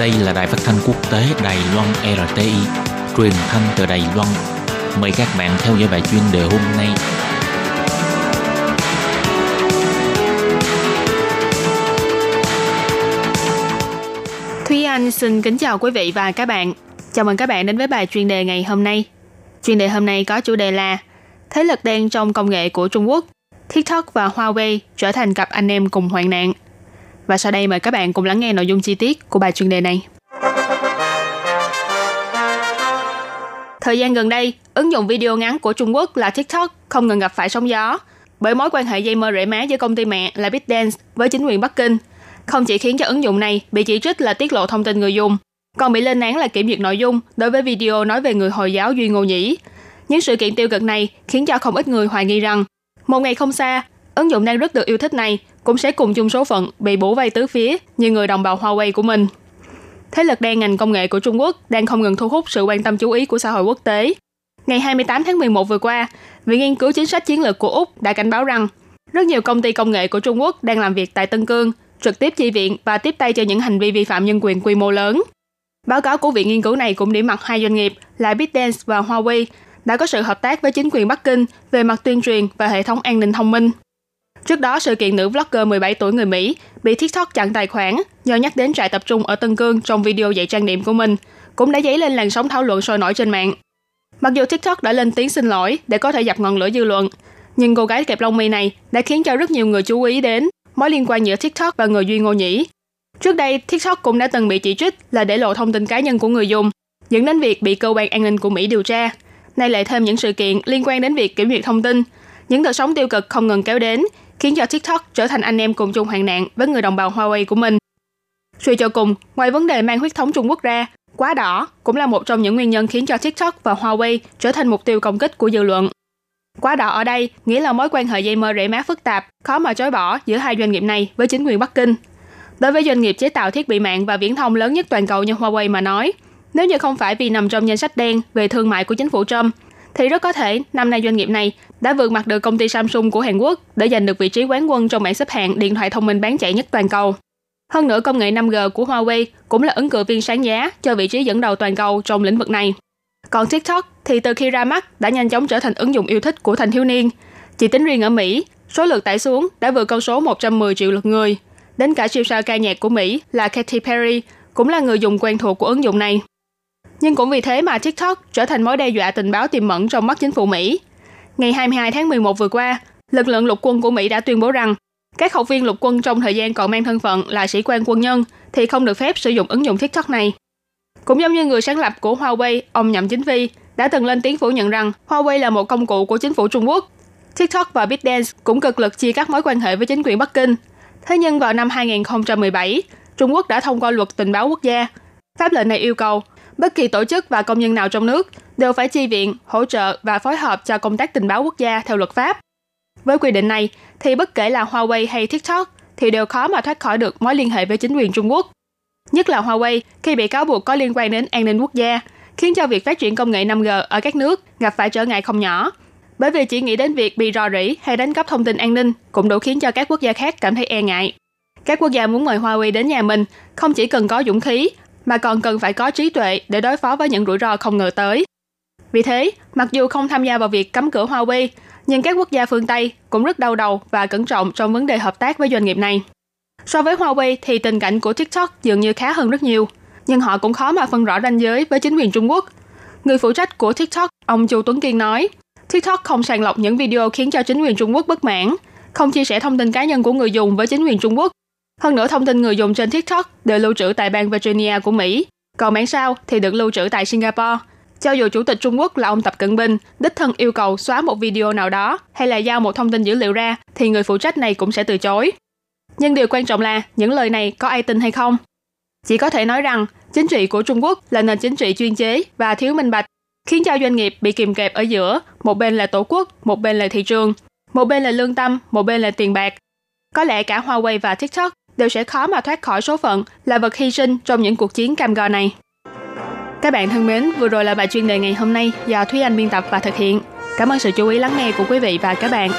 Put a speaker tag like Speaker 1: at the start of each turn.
Speaker 1: Đây là đài phát thanh quốc tế Đài Loan RTI, truyền thanh từ Đài Loan. Mời các bạn theo dõi bài chuyên đề hôm nay.
Speaker 2: Thúy Anh xin kính chào quý vị và các bạn. Chào mừng các bạn đến với bài chuyên đề ngày hôm nay. Chuyên đề hôm nay có chủ đề là Thế lực đen trong công nghệ của Trung Quốc, TikTok và Huawei trở thành cặp anh em cùng hoạn nạn. Và sau đây mời các bạn cùng lắng nghe nội dung chi tiết của bài chuyên đề này. Thời gian gần đây, ứng dụng video ngắn của Trung Quốc là TikTok không ngừng gặp phải sóng gió bởi mối quan hệ dây mơ rễ má giữa công ty mẹ là ByteDance với chính quyền Bắc Kinh không chỉ khiến cho ứng dụng này bị chỉ trích là tiết lộ thông tin người dùng, còn bị lên án là kiểm duyệt nội dung đối với video nói về người Hồi giáo Duy Ngô Nhĩ. Những sự kiện tiêu cực này khiến cho không ít người hoài nghi rằng một ngày không xa, ứng dụng đang rất được yêu thích này cũng sẽ cùng chung số phận bị bổ vây tứ phía như người đồng bào Huawei của mình. Thế lực đen ngành công nghệ của Trung Quốc đang không ngừng thu hút sự quan tâm chú ý của xã hội quốc tế. Ngày 28 tháng 11 vừa qua, Viện Nghiên cứu Chính sách Chiến lược của Úc đã cảnh báo rằng rất nhiều công ty công nghệ của Trung Quốc đang làm việc tại Tân Cương, trực tiếp chi viện và tiếp tay cho những hành vi vi phạm nhân quyền quy mô lớn. Báo cáo của viện nghiên cứu này cũng điểm mặt hai doanh nghiệp là BitDance và Huawei đã có sự hợp tác với chính quyền Bắc Kinh về mặt tuyên truyền và hệ thống an ninh thông minh. Trước đó, sự kiện nữ vlogger 17 tuổi người Mỹ bị TikTok chặn tài khoản do nhắc đến trại tập trung ở Tân Cương trong video dạy trang điểm của mình, cũng đã dấy lên làn sóng thảo luận sôi nổi trên mạng. Mặc dù TikTok đã lên tiếng xin lỗi để có thể dập ngọn lửa dư luận, nhưng cô gái kẹp lông mi này đã khiến cho rất nhiều người chú ý đến mối liên quan giữa TikTok và người Duy Ngô Nhĩ. Trước đây, TikTok cũng đã từng bị chỉ trích là để lộ thông tin cá nhân của người dùng, dẫn đến việc bị cơ quan an ninh của Mỹ điều tra. Nay lại thêm những sự kiện liên quan đến việc kiểm duyệt thông tin. Những đợt sóng tiêu cực không ngừng kéo đến, khiến cho TikTok trở thành anh em cùng chung hoạn nạn với người đồng bào Huawei của mình. Suy cho cùng, ngoài vấn đề mang huyết thống Trung Quốc ra, quá đỏ cũng là một trong những nguyên nhân khiến cho TikTok và Huawei trở thành mục tiêu công kích của dư luận. Quá đỏ ở đây nghĩa là mối quan hệ dây mơ rễ má phức tạp, khó mà chối bỏ giữa hai doanh nghiệp này với chính quyền Bắc Kinh. Đối với doanh nghiệp chế tạo thiết bị mạng và viễn thông lớn nhất toàn cầu như Huawei mà nói, nếu như không phải vì nằm trong danh sách đen về thương mại của chính phủ Trump, thì rất có thể năm nay doanh nghiệp này đã vượt mặt được công ty Samsung của Hàn Quốc để giành được vị trí quán quân trong bảng xếp hạng điện thoại thông minh bán chạy nhất toàn cầu. Hơn nữa, công nghệ 5G của Huawei cũng là ứng cử viên sáng giá cho vị trí dẫn đầu toàn cầu trong lĩnh vực này. Còn TikTok thì từ khi ra mắt đã nhanh chóng trở thành ứng dụng yêu thích của thanh thiếu niên. Chỉ tính riêng ở Mỹ, số lượt tải xuống đã vượt con số 110 triệu lượt người. Đến cả siêu sao ca nhạc của Mỹ là Katy Perry cũng là người dùng quen thuộc của ứng dụng này. Nhưng cũng vì thế mà TikTok trở thành mối đe dọa tình báo tiềm mẫn trong mắt chính phủ Mỹ. Ngày 22 tháng 11 vừa qua, lực lượng lục quân của Mỹ đã tuyên bố rằng các học viên lục quân trong thời gian còn mang thân phận là sĩ quan quân nhân thì không được phép sử dụng ứng dụng TikTok này. Cũng giống như người sáng lập của Huawei, ông Nhậm Chính Vi, đã từng lên tiếng phủ nhận rằng Huawei là một công cụ của chính phủ Trung Quốc. TikTok và BitDance cũng cực lực chia cắt mối quan hệ với chính quyền Bắc Kinh. Thế nhưng vào năm 2017, Trung Quốc đã thông qua luật tình báo quốc gia. Pháp lệnh này yêu cầu bất kỳ tổ chức và công nhân nào trong nước đều phải chi viện, hỗ trợ và phối hợp cho công tác tình báo quốc gia theo luật pháp. Với quy định này, thì bất kể là Huawei hay TikTok thì đều khó mà thoát khỏi được mối liên hệ với chính quyền Trung Quốc. Nhất là Huawei khi bị cáo buộc có liên quan đến an ninh quốc gia, khiến cho việc phát triển công nghệ 5G ở các nước gặp phải trở ngại không nhỏ. Bởi vì chỉ nghĩ đến việc bị rò rỉ hay đánh cắp thông tin an ninh cũng đủ khiến cho các quốc gia khác cảm thấy e ngại. Các quốc gia muốn mời Huawei đến nhà mình không chỉ cần có dũng khí mà còn cần phải có trí tuệ để đối phó với những rủi ro không ngờ tới. Vì thế, mặc dù không tham gia vào việc cấm cửa Huawei, nhưng các quốc gia phương Tây cũng rất đau đầu và cẩn trọng trong vấn đề hợp tác với doanh nghiệp này. So với Huawei thì tình cảnh của TikTok dường như khá hơn rất nhiều, nhưng họ cũng khó mà phân rõ ranh giới với chính quyền Trung Quốc. Người phụ trách của TikTok, ông Chu Tuấn Kiên nói, TikTok không sàng lọc những video khiến cho chính quyền Trung Quốc bất mãn, không chia sẻ thông tin cá nhân của người dùng với chính quyền Trung Quốc. Hơn nữa thông tin người dùng trên TikTok đều lưu trữ tại bang Virginia của Mỹ, còn bản sao thì được lưu trữ tại Singapore. Cho dù Chủ tịch Trung Quốc là ông Tập Cận Bình đích thân yêu cầu xóa một video nào đó hay là giao một thông tin dữ liệu ra, thì người phụ trách này cũng sẽ từ chối. Nhưng điều quan trọng là những lời này có ai tin hay không. Chỉ có thể nói rằng chính trị của Trung Quốc là nền chính trị chuyên chế và thiếu minh bạch, khiến cho doanh nghiệp bị kìm kẹp ở giữa, một bên là tổ quốc, một bên là thị trường, một bên là lương tâm, một bên là tiền bạc. Có lẽ cả Huawei và TikTok đều sẽ khó mà thoát khỏi số phận là vật hy sinh trong những cuộc chiến cam go này. Các bạn thân mến, vừa rồi là bài chuyên đề ngày hôm nay do Thúy Anh biên tập và thực hiện. Cảm ơn sự chú ý lắng nghe của quý vị và các bạn.